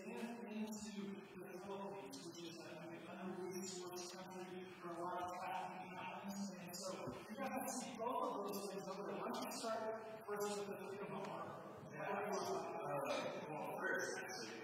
stand into the difficulties, which is that we unrelease country, happening a lot of happens. And so you got to see both of those things over there. Why don't you start first with the freedom of? Yeah. Uh, well, first, actually,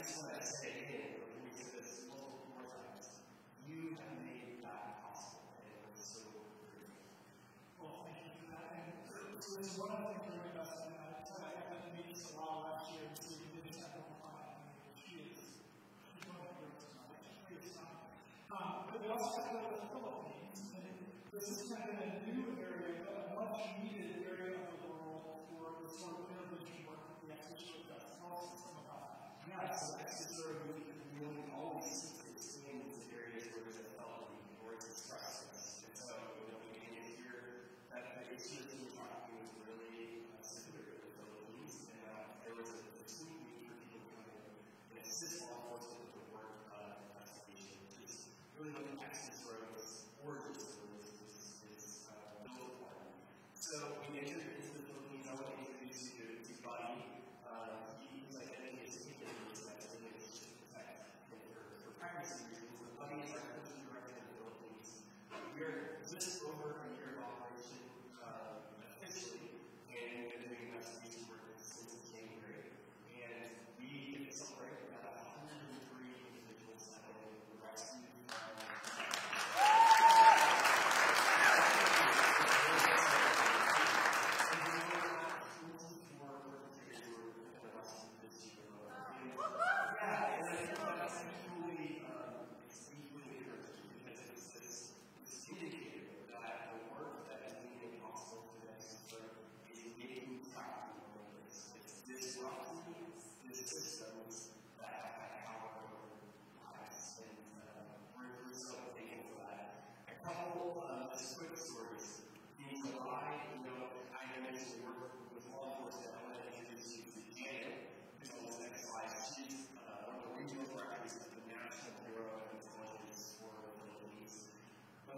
just want to say here, we said this multiple more times, you have made that possible. And it so great. Well, thank you for that. And so it's wonderful to join us. And I said I had to meet this a lot last year, so you didn't. She is. She don't have to She is not. Um, but also have the Philippines. And this is kind of an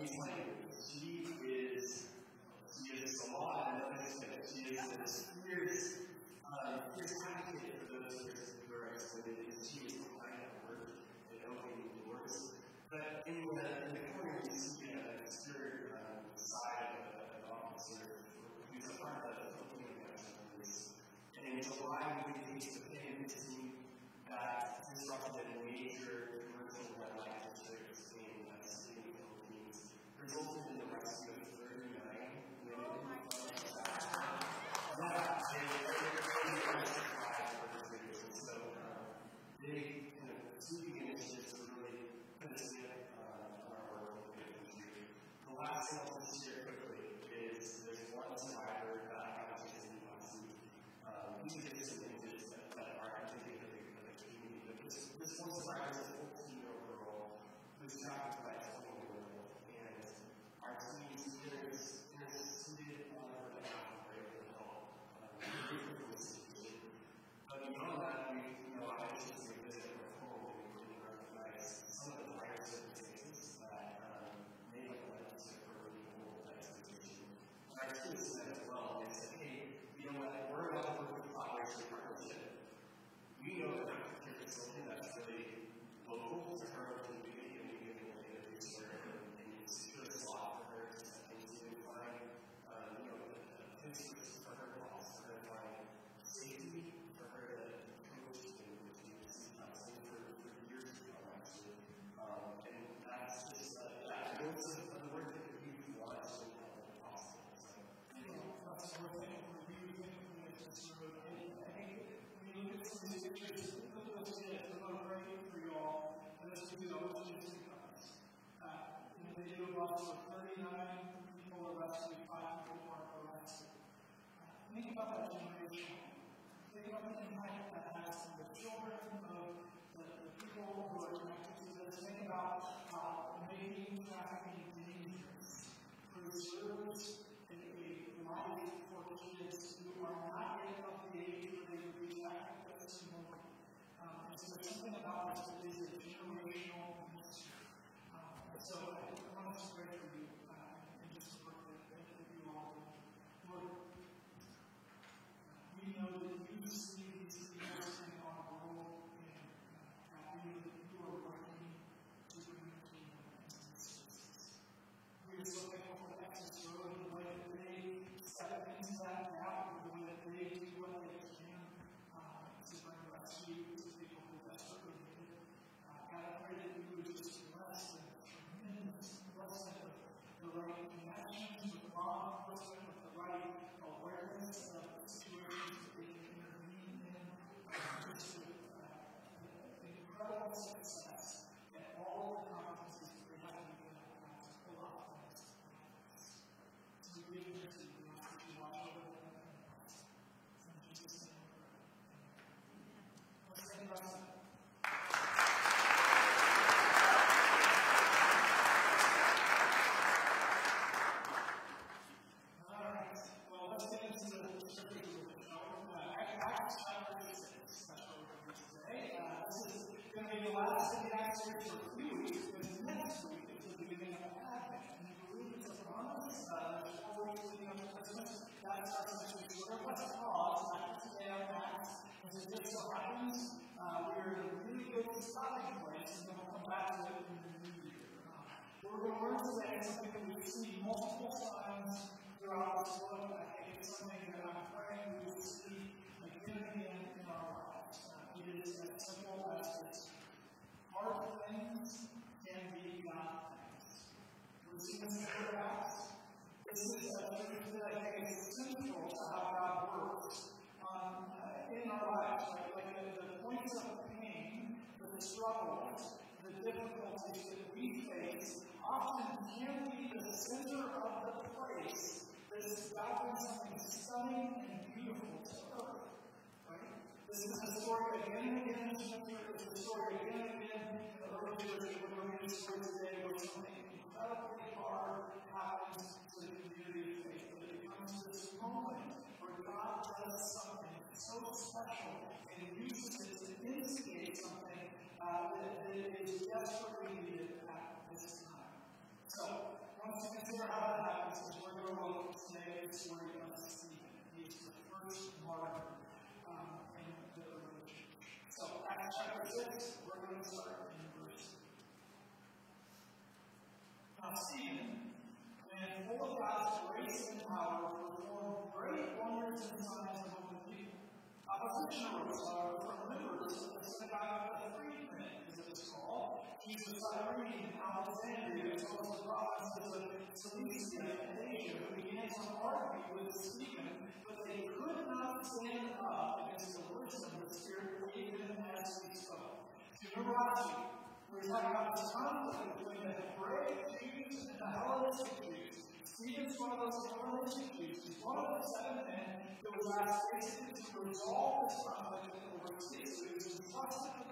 Amen. maximum Christ what the children of the, the people who are connected to this. Think about how amazing trafficking dangerous preserves a, a life for kids who are not yet of the age where they would be trafficked at this moment. Um, and so there's something about this that is a generational mystery. Um, so I want to pray for you. The last in the Acts for a few weeks, but next week is the beginning of Advent. And I believe it's a promise uh, that's already leading up to Christmas. That's our mission. What's called, like today on Acts, is it just so Jesus Cyrene, Alexandria, as well as the provinces of Cilicia and Asia, who began to argue with Stephen, but they could not stand up against the wisdom the Spirit them as he spoke. Remember we were talking about this conflict between the Hebraic Jews and the Hellenistic Jews. Stephen's one of those Hellenistic Jews. He's one of the seven men that was asked basically to resolve this conflict over six weeks and to the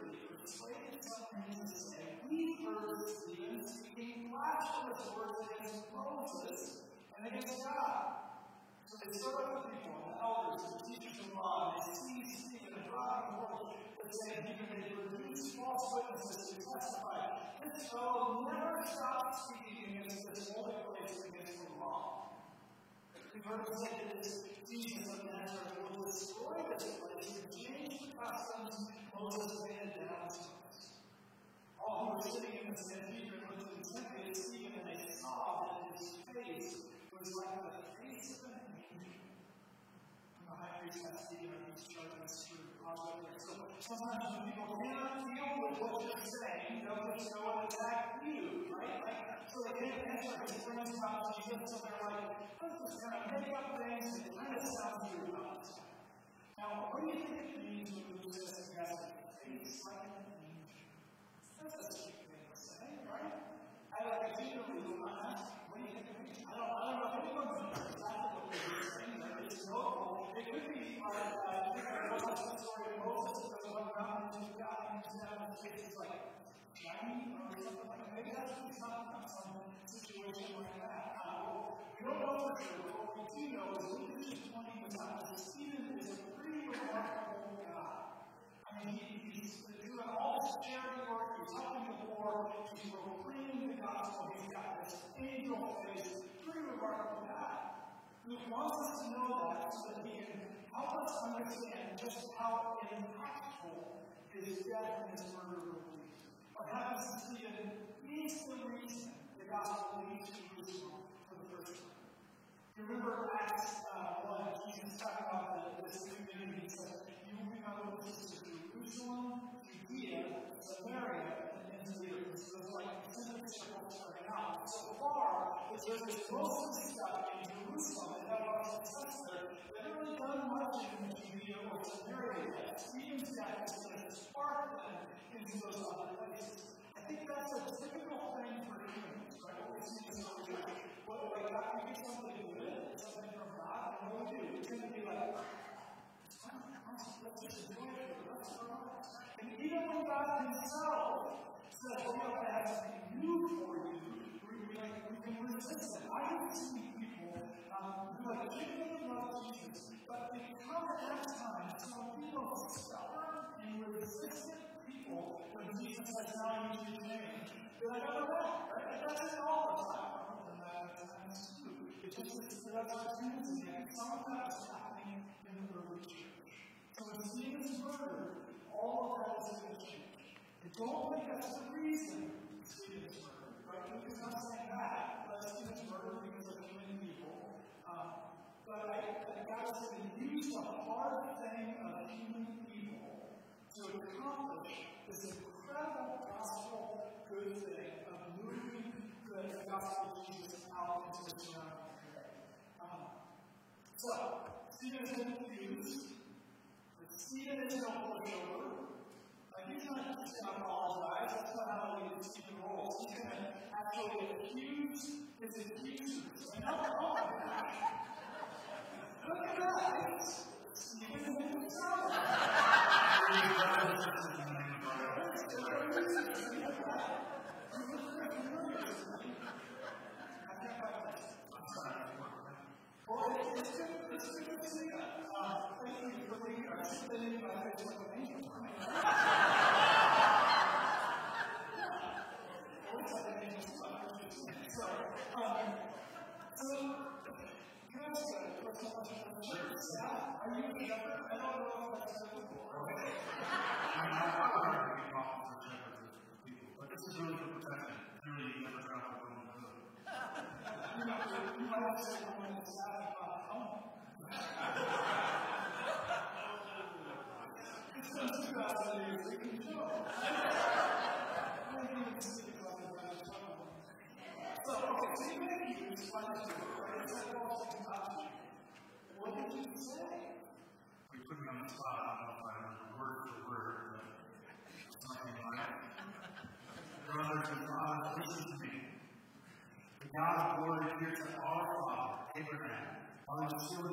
And. And but you can't handle Stephen like this. He's bright, he's intelligent, he's like, it's not happening. So they can't contend with him, so they change their tactics. Verse 11. Then they secretly persuaded some men to say, We heard blasphemous words against Moses and against God. So they up people, elders, the law, and they and false witnesses to testify. This fellow never speaking against this holy place against the law Jesus of Nazareth will destroy this place and change the customs Moses handed down to us. All who were sitting in the Sanhedrin looked intently at Stephen and they saw that his face was like the face of an angel. And the high priest asked Stephen, are these charges true? So sometimes when people cannot deal with what you're saying, they'll just go and attack you, right? Like, so they can't answer his friends about Jesus, so they're like, let's just kind of make up things that kind of sound true about this guy. Now, what do you think it means an angel? That's a cheap thing to say, right? I like a genuinely will not ask, what do you think it means? I don't, I don't know if anyone knows exactly what they're saying there. It's notable. It could be like, uh, you know, what's the story of Moses that goes up mountain and God and he's down his face is like shiny or something like that. Maybe that's what he's talking about, some situation like that. Uh, we don't know for sure, but what we do know is Luke is just pointing this out that Stephen is a pretty remarkable guy. I mean, he, he's doing all this charity work, he's helping the poor, he's proclaiming the gospel, he's got this angel face, pretty remarkable guy. Luke wants us to know that so that he can help us understand just how impactful his death and his murder will be. What happens to Stephen is the reason the gospel leads to Jerusalem for the first time. You remember Acts uh, 1, Jesus talking about the, this community. He says, You will be my witnesses to Jerusalem, Judea, Samaria, and into the earth. So there's like specific circles starting out. So far, the church is mostly stuck in They haven't really done much in or Samaria yet. Stephen's death is going to spark them into those. I think that's a typical thing for humans, right? We see. What, something good, something from God, do do? To be like, relax. And even God Himself says, we're to have something new for you, we, we, can resist it. I have seen people um, who like genuinely love Jesus, but they come at times some people stubborn and resistant people when Jesus has now used his name. They're like, oh, no, right? It doesn't all the time. And that times too. It just tendency. And some of that is happening in the early church. So when Stephen's murdered, all of that is going to change. It don't think that's the reason Stephen's murdered, right? Is not saying that,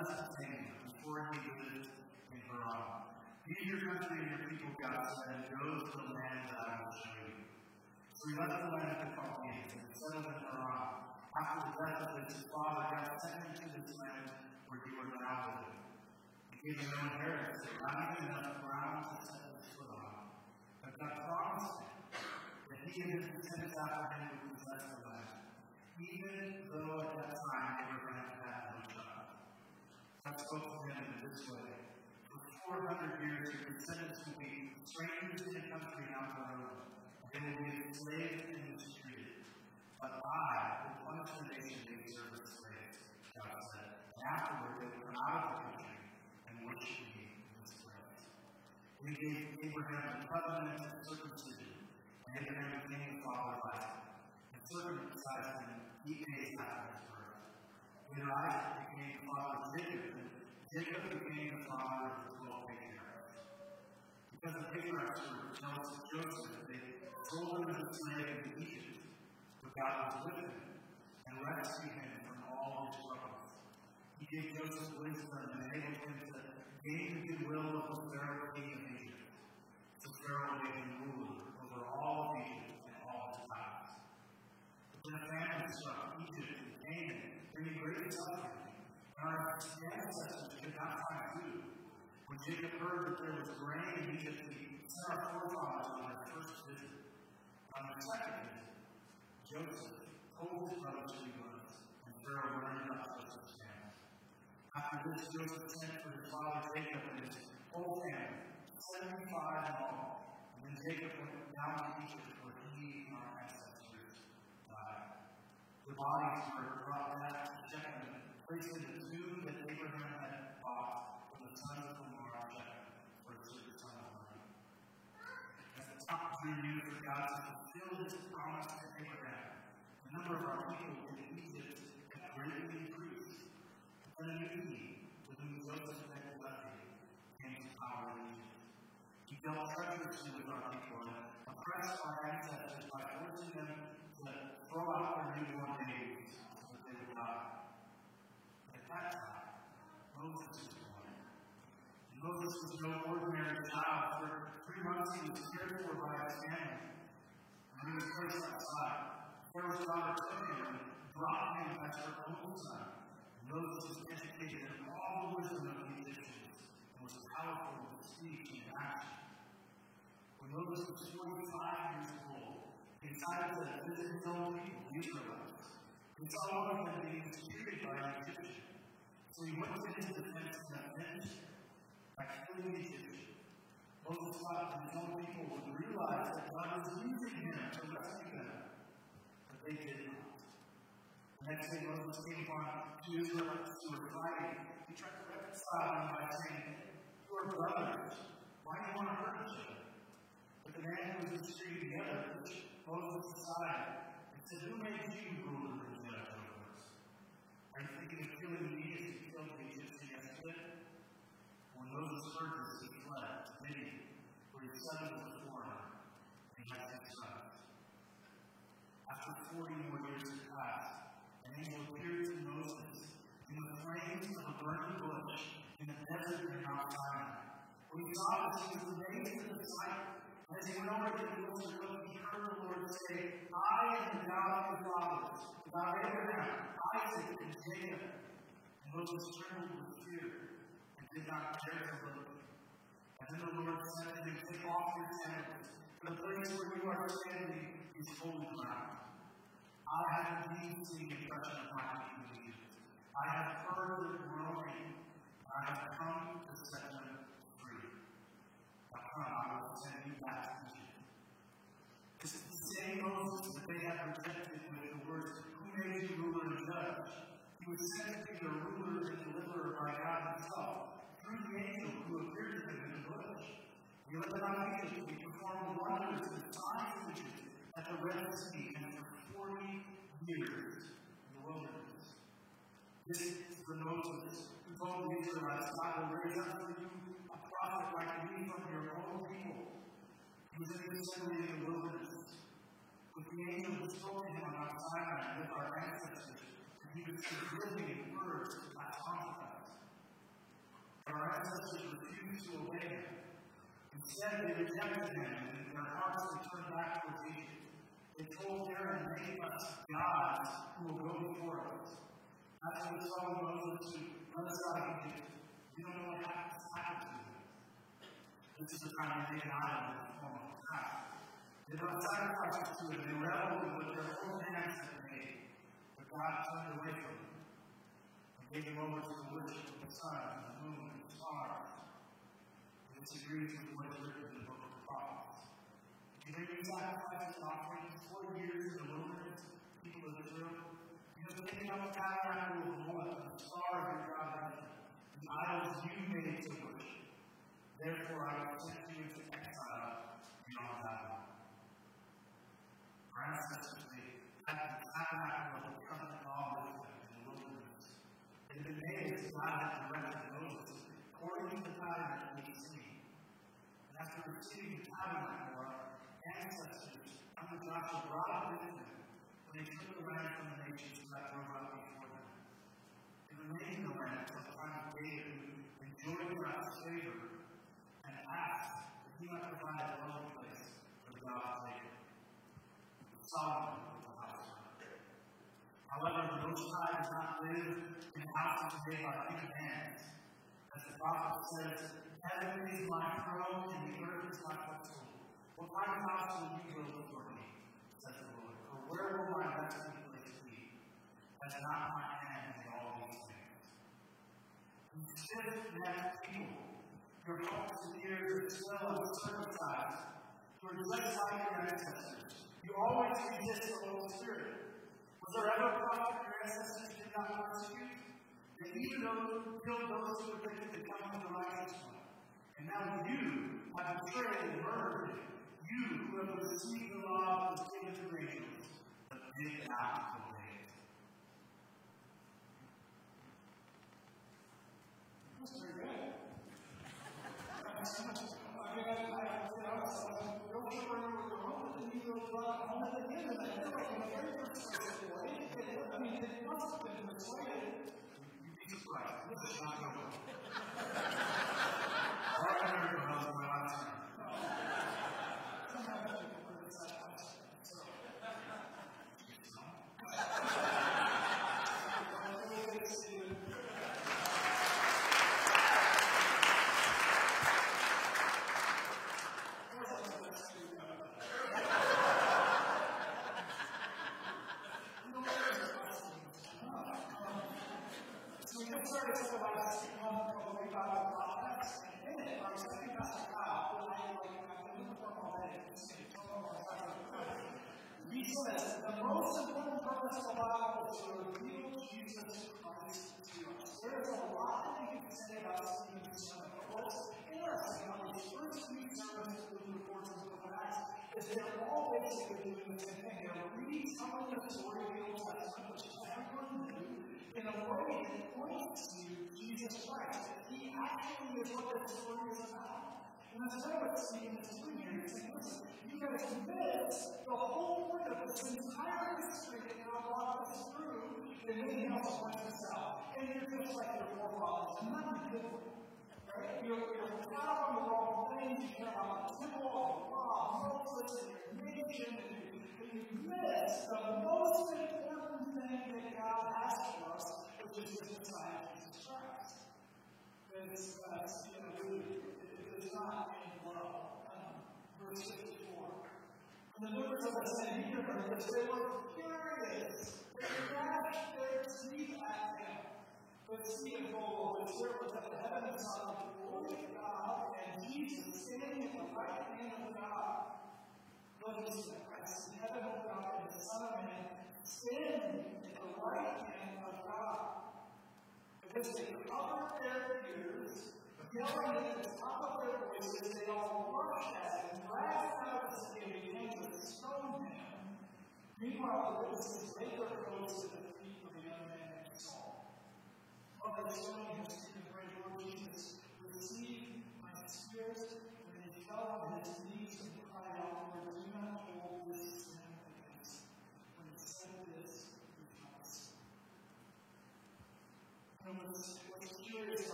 was still before he lived in Haran. Leave your country and your people, God said, go to the land that I will show you. So he left the land of the Chaldeans and settled in Haran. After the death of his father, God sent him to this land where you are now living. He gave him no inheritance, not even enough ground to set his foot on. But God promised him that he and his descendants after him would possess the land, even though at that time had no child. God spoke to him in this way. For 400 years, your descendants will be strangers in a country not their own. And they will be enslaved and mistreated. But I will punish the nation they serve as slaves, God said. And afterward, they will come out of the country and worship me in this place. We gave Abraham the covenant of circumcision, and Abraham became the father of Isaac. And circumcised him eight days after birth. Isaac became the father of Jacob, and Jacob became the father of the twelve patriarchs. Because the patriarchs were jealous of Joseph, they sold him as a slave to Egypt. But God was with him and rescued him from all his troubles. He gave Joseph wisdom and enabled him to gain the goodwill of the Pharaoh king of Egypt. So Pharaoh made him ruler over all of Egypt and all his then a famine struck Egypt and Canaan, bringing great suffering. And our ancestors could not find food. When Jacob heard that there was grain in Egypt, he sent our forefathers on their first visit. On their second visit, Joseph told his brothers who he was, and Pharaoh learned about Joseph's family. After this, Joseph sent for his father Jacob and his whole family, seventy-five in all. And then Jacob went down to Egypt, where he and our ancestors died. The bodies were brought back to Shechem and placed in the tomb that Abraham had bought from the sons of Hamor Shechem for certain sum of money. As the top drew near for God to fulfill his promise to Abraham, the number of our people in Egypt had greatly increased. Then a new king, with whom Joseph had elected, came to power in Egypt. He dealt treacherously with our people and oppressed our ancestors by forcing them out their newborn babies that they. At that time, Moses was born. Moses was no ordinary child. For three months he was cared for by his family. And he was placed outside. Pharaoh's daughter took him and brought him as her own son. Moses was educated in all the wisdom of the Egyptians and was powerful in speech and action. When Moses was 45 years old, decided to visit his own people, the Israelites. He saw one of them being mistreated by an Egyptian. So he went to his defense and avenged by killing the Egyptian. Moses thought that his own people would realize that God was using him to rescue them, but they did not. The next day, Moses came upon two Israelites who were fighting. He tried to reconcile them by saying, You are brothers. Why do you want to hurt each other? But the man who was mistreating the other Moses aside and said, Who made you ruler and judge over us? Are you thinking of killing me as you killed the Egyptian yesterday? When Moses heard this, he fled to Midian, where his son was a foreigner, and had six sons. After forty more years had passed, an angel appeared to Moses in the flames of a burning bush in the desert of Mount Sinai. When he saw this, he was amazed at the sight. And as he went over to the bush to look, heard the Lord say, I am the God of your fathers, the God Abraham, Isaac, and Jacob. And Moses trembled with fear and did not dare to look. And then the Lord said to him, Take off your sandals, for the place where you are standing is holy ground. I have indeed seen the oppression of my people. I have heard their groaning. I have come to set them free. Now come, I will send you back to Egypt. Same Moses that they have rejected with the words, Who made you ruler and judge? He was sent to be the ruler and deliverer by God Himself through the angel who appeared to him in the bush. He led of Egypt. He performed wonders and signs and wonders at the Red Sea and for 40 years in the wilderness. This is the Moses who told the Israelites, I will raise up for you a prophet like me from your own people. He was in the assembly in the wilderness. The angel spoke to him on Mount Sinai with our ancestors, and he was living words my consequence. But our ancestors refused to obey him. Instead, they rejected him, and their hearts were turned back towards Egypt. They told Aaron, Make us gods who will go before us. After they saw Moses to let us out of Egypt, we don't know what happened, to them. This is the time they in the form of a They brought sacrifices to it, they reveled what their own hands had made. But God turned away from them and gave them over to the worship of the sun and the moon and the stars. This agrees with what is written in the book of the prophets. You bring these sacrifices and offerings four years in the wilderness, people of Israel. You have taken up the tabernacle of the Lord, the star of God, the idols you made to worship. Therefore, I will send you into exile beyond Babylon. They had the tabernacle of the covenant law with them in the wilderness. Been made as God had directed Moses, according to the pattern that we see. And after receiving the tabernacle, our ancestors, under Joshua, brought it with them when they took the from the nations that drove out before them. It remained in the land until the time of David, who enjoyed God's favor and asked that he might provide a dwelling place for God's Jacob. Solomon was the house. However, the Most High does not live in houses made by human hands. As the prophet says, Heaven is my throne and the earth is my footstool. What kind of house will you build for me? says the Lord. Or where will my resting place be? Has not my hand made all these things? You stiff-necked people, your hearts and ears are swell and. You are just like your ancestors. You always resist the Holy Spirit. Was there ever a prophet your ancestors did not persecute? They even though killed those who predicted the coming of the righteous one. And now you have betrayed and murdered. You who have received the law of the state of the nations, but did not obey it. Good. I I, I, know, I real sure you were going, but then you uh, at the end, I in the very first place, Mean, it must have been persuaded. Surprised. This is not going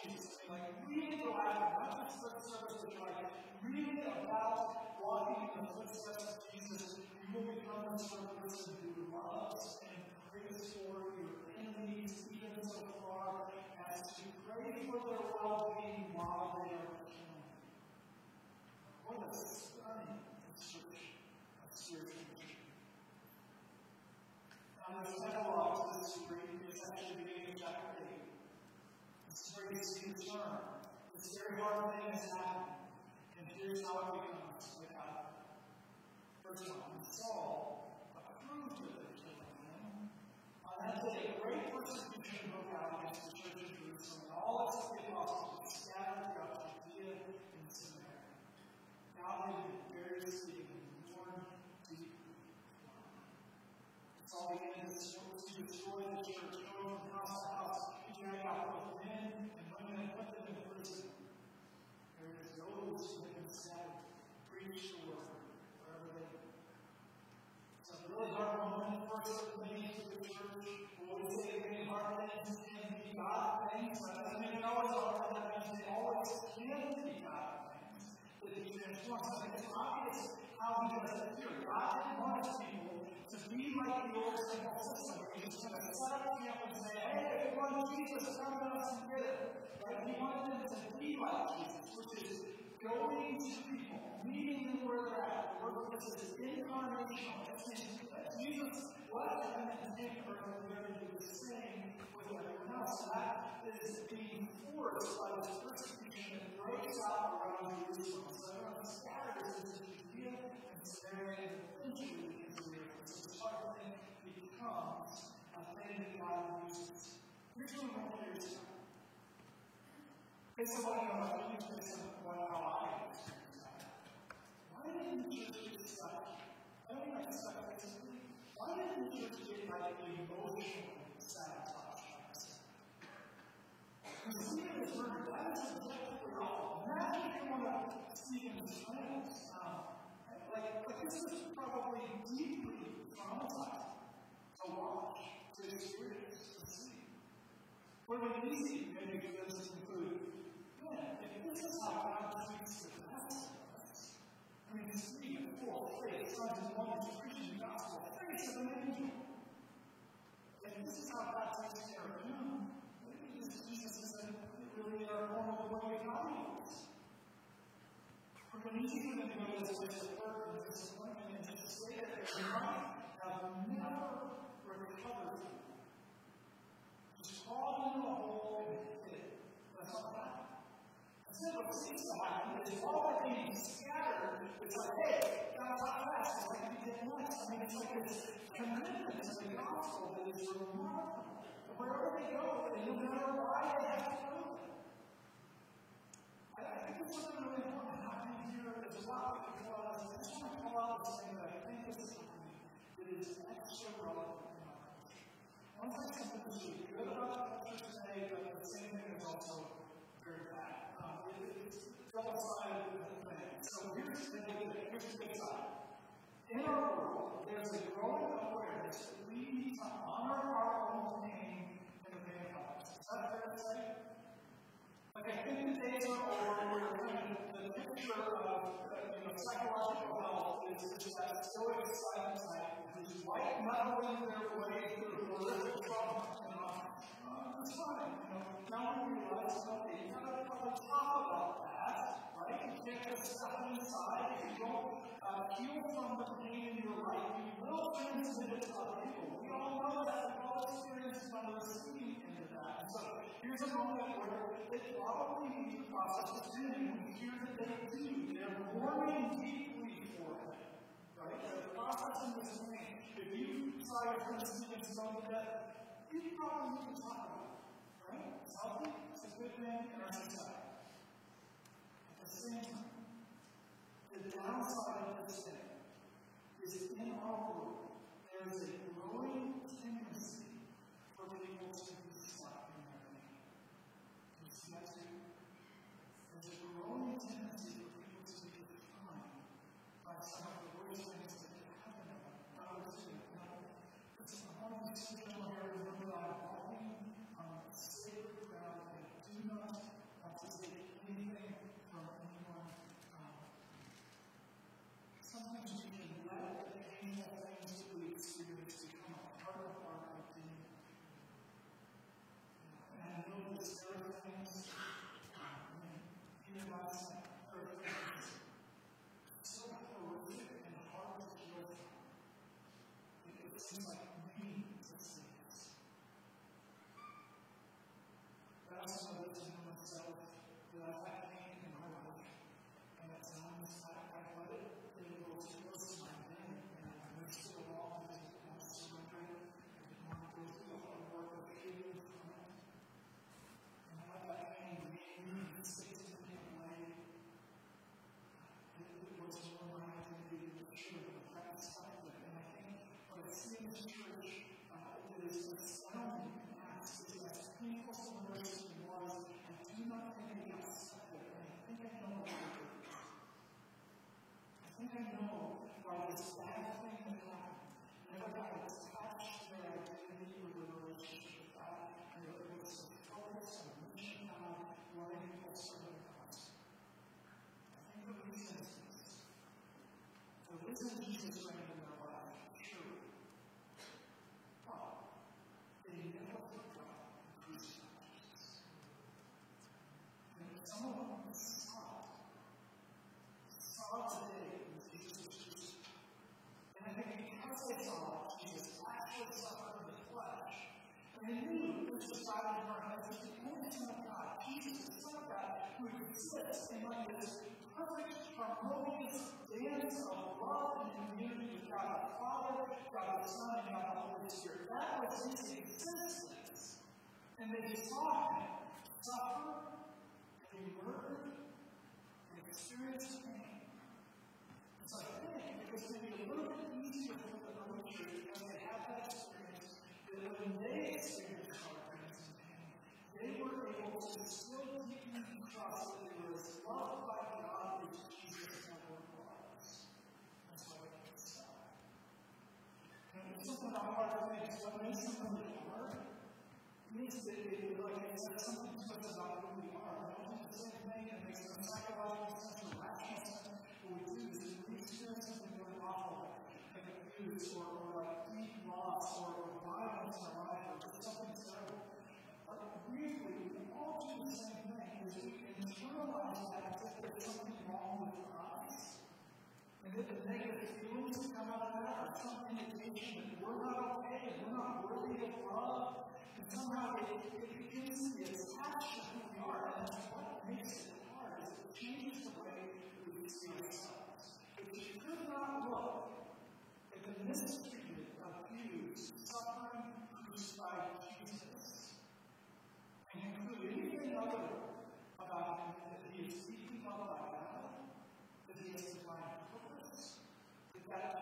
Jesus. Like, really go after not just lip service to Christ, really about walking in the footsteps of Jesus. You will become the sort of person who loves and prays for your enemies, even so far as to pray for their well being while they are killing. What a stunning description of spiritual mission. Now, there's a lot concern. This very hard thing has happened. And here's how it becomes without. First of all, Saul that the word says is incarnational. That Jesus was in the same person he was saying with everyone else. That is being forced by this persecution that breaks out around Jerusalem. So everyone scatters into Judea and Samaria and eventually Israel. So this whole thing becomes a thing that God uses. Here's what I want you to understand. Based on what I know, how I. In our world, there's a growing awareness that we need to honor our own name in the name of Is that fair to say? But I think the days are over where the picture of uh, you know, psychological health is just that stoic silence that who's white knuckling their way through horrific trauma. you know, it's fine. You know, now we realize uh, heal from the pain in your life, you will transmit it to other people. We all know that. We've all experienced by the receiving end of that. So here's a moment where it probably needs to process the sin. We hear that they do. They're mourning deeply for it. Right? They're processing this pain. If you your friend speaking something that you probably need to talk about. Right? It's healthy, it's a good thing in our society. The downside of this thing is in our world, there is a growing God the Father, God the Son, and God the Holy Spirit. That was his existence. And they saw him suffer and be murdered and experience pain. So I think it's going to be a little bit easier for the early church because they have that experience that when they experienced hard and pain, they were able to still deeply trust that they were as loved by God as Jesus ever was. That's why they could stop. And it's something hard something really hard means that it, like I said, something to us about who we are. We don't do the same thing. It makes no psychological sense or rational sense. What we do is we experience something really awful, like abuse or, or like deep loss or, or violence in our life or just something terrible. But really, we all do the same thing is we internalize that as if there's something wrong with us. And if the negative feelings that come out of that are some indication that we're not okay and we're not worthy of love, and somehow it, it begins to be attached to who we are, and that's what makes it hard, is it changes the way we see ourselves. If you could not look at the mistreated, abused, suffering, crucified Jesus, and include anything other about him that he is beaten up by God, that he has divine purpose, that that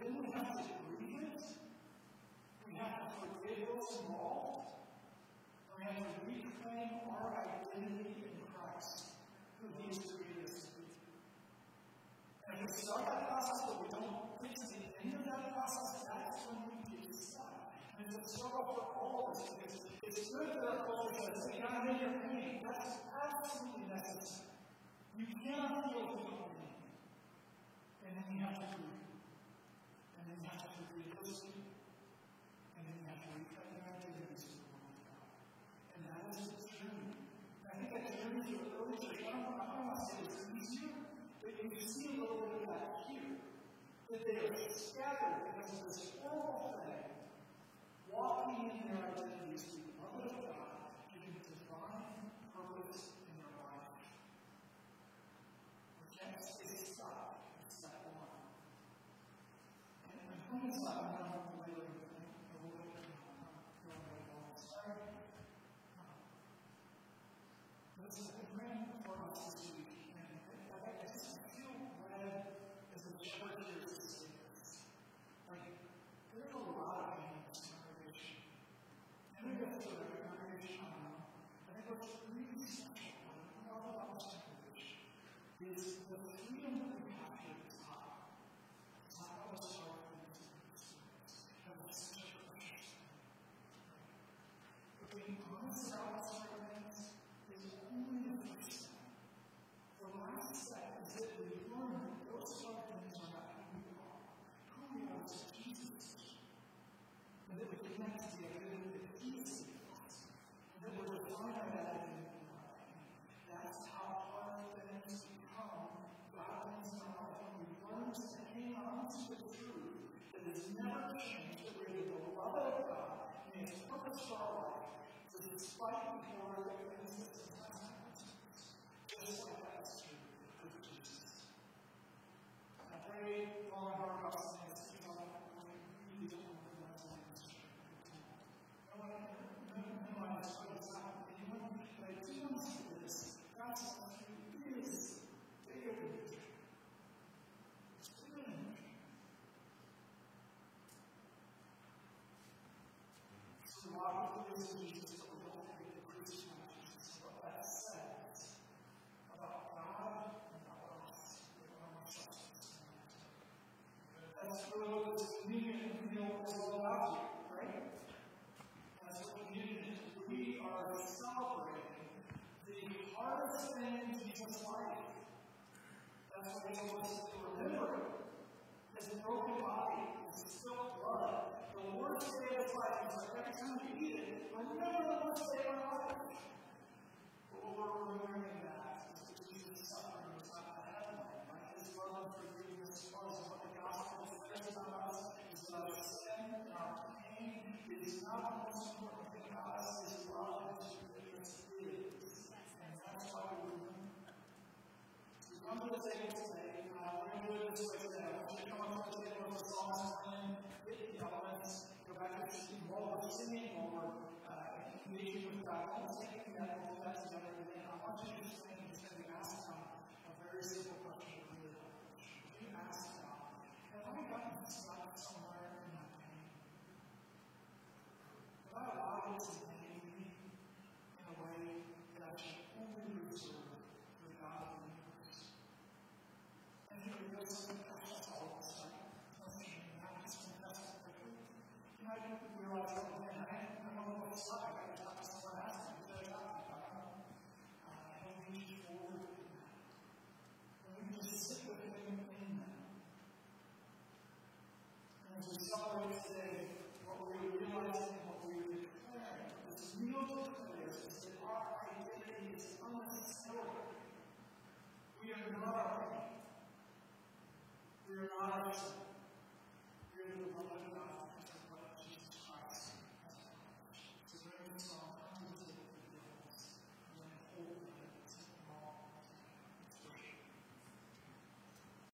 Then we have to grieve it. We have to forgive what's wrong. We have to reclaim our identity in Christ, who He has created us to be. And we start that process, but we don't get to the end of that process. That's when we get stuck. And it's a struggle for all of us because it's good that our culture says, hey, I'm in your pain. That's absolutely necessary. You cannot feel without pain. And then you have to grieve. you see a little bit of that here, that they are scattered because of this horrible thing, walking in their identities to the public Henry. Christ.